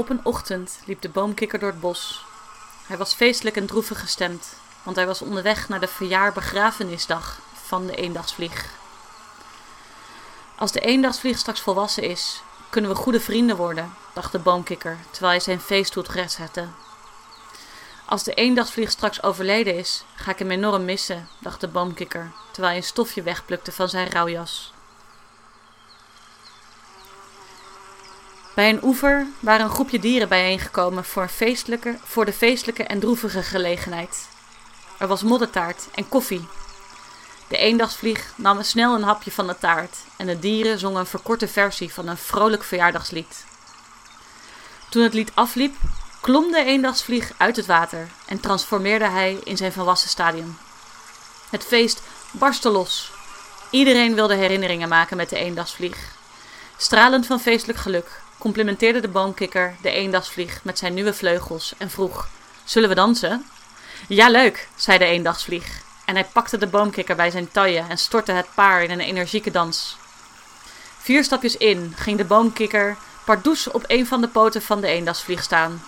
Op een ochtend liep de boomkikker door het bos. Hij was feestelijk en droevig gestemd, want hij was onderweg naar de verjaarbegrafenisdag van de eendagsvlieg. Als de eendagsvlieg straks volwassen is, kunnen we goede vrienden worden, dacht de boomkikker terwijl hij zijn feeststoel recht zette. Als de eendagsvlieg straks overleden is, ga ik hem enorm missen, dacht de boomkikker terwijl hij een stofje wegplukte van zijn rouwjas. Bij een oever waren een groepje dieren bijeengekomen voor, feestelijke, voor de feestelijke en droevige gelegenheid. Er was moddertaart en koffie. De eendagsvlieg nam snel een hapje van de taart en de dieren zongen een verkorte versie van een vrolijk verjaardagslied. Toen het lied afliep, klom de eendagsvlieg uit het water en transformeerde hij in zijn volwassen stadium. Het feest barstte los. Iedereen wilde herinneringen maken met de eendagsvlieg. Stralend van feestelijk geluk complimenteerde de boomkikker de eendagsvlieg met zijn nieuwe vleugels en vroeg: Zullen we dansen? Ja, leuk, zei de eendagsvlieg. En hij pakte de boomkikker bij zijn taille en stortte het paar in een energieke dans. Vier stapjes in ging de boomkikker pardoes op een van de poten van de eendagsvlieg staan,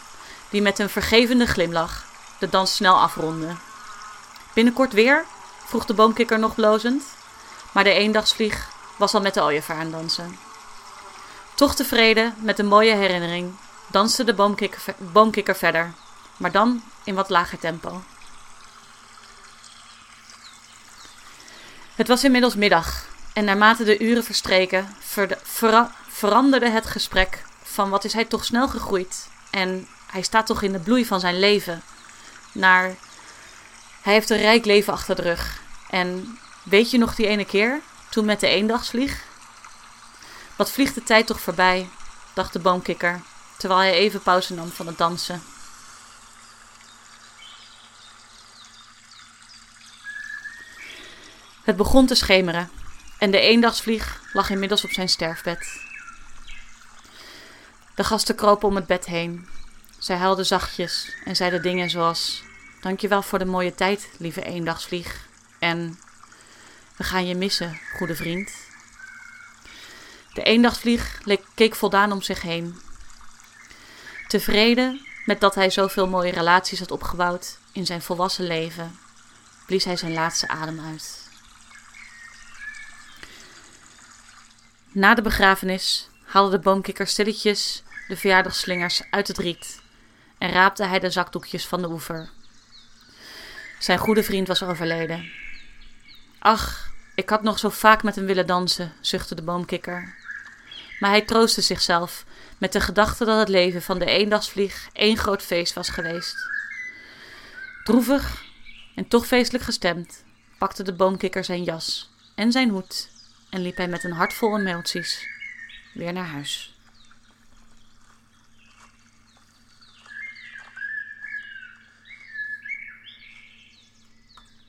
die met een vergevende glimlach de dans snel afronde. Binnenkort weer? vroeg de boomkikker nog blozend. Maar de eendagsvlieg was al met de ooievaar aan dansen. Toch tevreden met de mooie herinnering danste de boomkikker, boomkikker verder, maar dan in wat lager tempo. Het was inmiddels middag en naarmate de uren verstreken veranderde het gesprek van wat is hij toch snel gegroeid en hij staat toch in de bloei van zijn leven naar hij heeft een rijk leven achter de rug. En weet je nog die ene keer toen met de eendagsvlieg wat vliegt de tijd toch voorbij, dacht de boomkikker, terwijl hij even pauze nam van het dansen. Het begon te schemeren en de eendagsvlieg lag inmiddels op zijn sterfbed. De gasten kropen om het bed heen. Zij huilden zachtjes en zeiden dingen zoals: Dankjewel voor de mooie tijd, lieve eendagsvlieg. En we gaan je missen, goede vriend. De eendagsvlieg keek voldaan om zich heen. Tevreden met dat hij zoveel mooie relaties had opgebouwd in zijn volwassen leven, blies hij zijn laatste adem uit. Na de begrafenis haalde de boomkikker stilletjes de verjaardagslingers uit het riet en raapte hij de zakdoekjes van de oever. Zijn goede vriend was overleden. Ach, ik had nog zo vaak met hem willen dansen, zuchtte de boomkikker maar hij troostte zichzelf met de gedachte dat het leven van de eendagsvlieg één groot feest was geweest. Droevig en toch feestelijk gestemd pakte de boomkikker zijn jas en zijn hoed en liep hij met een hart vol emoties weer naar huis.